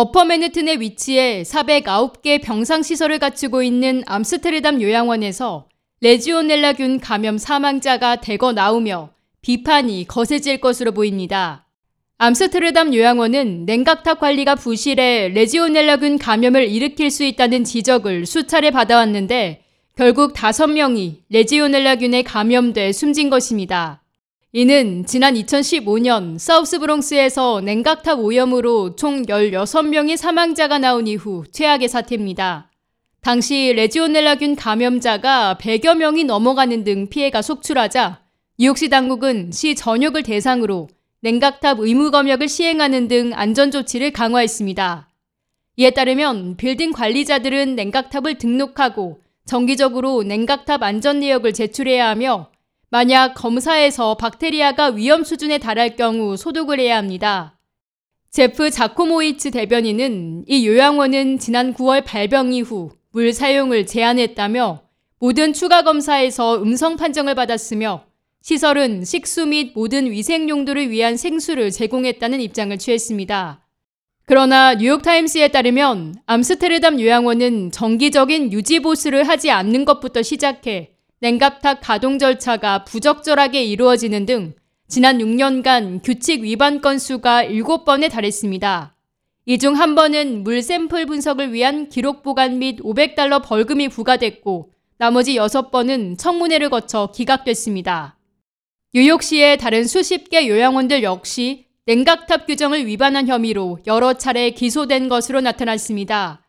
어퍼 맨해튼에 위치해 409개 병상시설을 갖추고 있는 암스테르담 요양원에서 레지오넬라균 감염 사망자가 대거 나오며 비판이 거세질 것으로 보입니다. 암스테르담 요양원은 냉각탑 관리가 부실해 레지오넬라균 감염을 일으킬 수 있다는 지적을 수차례 받아왔는데 결국 5명이 레지오넬라균에 감염돼 숨진 것입니다. 이는 지난 2015년 사우스 브롱스에서 냉각탑 오염으로 총 16명의 사망자가 나온 이후 최악의 사태입니다. 당시 레지오넬라균 감염자가 100여 명이 넘어가는 등 피해가 속출하자 뉴욕시 당국은 시 전역을 대상으로 냉각탑 의무 검역을 시행하는 등 안전 조치를 강화했습니다. 이에 따르면 빌딩 관리자들은 냉각탑을 등록하고 정기적으로 냉각탑 안전 내역을 제출해야 하며 만약 검사에서 박테리아가 위험 수준에 달할 경우 소독을 해야 합니다. 제프 자코모이츠 대변인은 이 요양원은 지난 9월 발병 이후 물 사용을 제한했다며 모든 추가 검사에서 음성 판정을 받았으며 시설은 식수 및 모든 위생 용도를 위한 생수를 제공했다는 입장을 취했습니다. 그러나 뉴욕타임스에 따르면 암스테르담 요양원은 정기적인 유지 보수를 하지 않는 것부터 시작해 냉갑탑 가동 절차가 부적절하게 이루어지는 등 지난 6년간 규칙 위반 건수가 7번에 달했습니다. 이 중 한 번은 물 샘플 분석을 위한 기록 보관 및 500달러 벌금이 부과됐고 나머지 6번은 청문회를 거쳐 기각됐습니다. 뉴욕시의 다른 수십 개 요양원들 역시 냉각탑 규정을 위반한 혐의로 여러 차례 기소된 것으로 나타났습니다.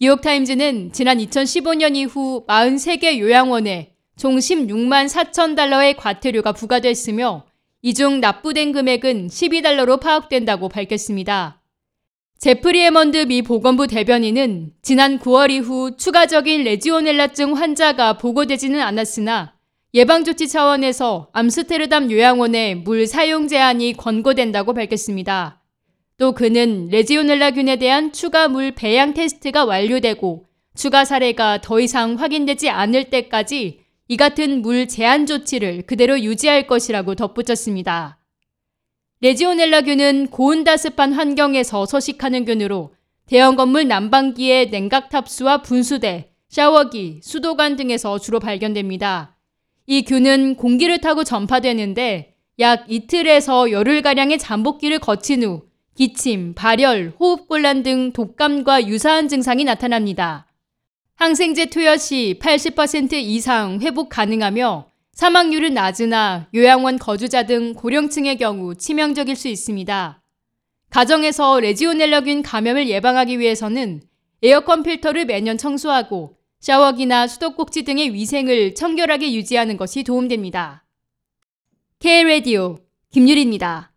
뉴욕타임즈는 지난 2015년 이후 43개 요양원에 총 16만 4천 달러의 과태료가 부과됐으며 이 중 납부된 금액은 12달러로 파악된다고 밝혔습니다. 제프리 에먼드 미 보건부 대변인은 지난 9월 이후 추가적인 레지오넬라증 환자가 보고되지는 않았으나 예방조치 차원에서 암스테르담 요양원의 물 사용 제한이 권고된다고 밝혔습니다. 또 그는 레지오넬라균에 대한 추가 물 배양 테스트가 완료되고 추가 사례가 더 이상 확인되지 않을 때까지 이 같은 물 제한 조치를 그대로 유지할 것이라고 덧붙였습니다. 레지오넬라균은 고온다습한 환경에서 서식하는 균으로 대형 건물 난방기의 냉각 탑수와 분수대, 샤워기, 수도관 등에서 주로 발견됩니다. 이 균은 공기를 타고 전파되는데 약 이틀에서 열흘가량의 잠복기를 거친 후 기침, 발열, 호흡곤란 등 독감과 유사한 증상이 나타납니다. 항생제 투여 시 80% 이상 회복 가능하며 사망률은 낮으나 요양원 거주자 등 고령층의 경우 치명적일 수 있습니다. 가정에서 레지오넬라균 감염을 예방하기 위해서는 에어컨 필터를 매년 청소하고 샤워기나 수도꼭지 등의 위생을 청결하게 유지하는 것이 도움됩니다. K-Radio 김유리입니다.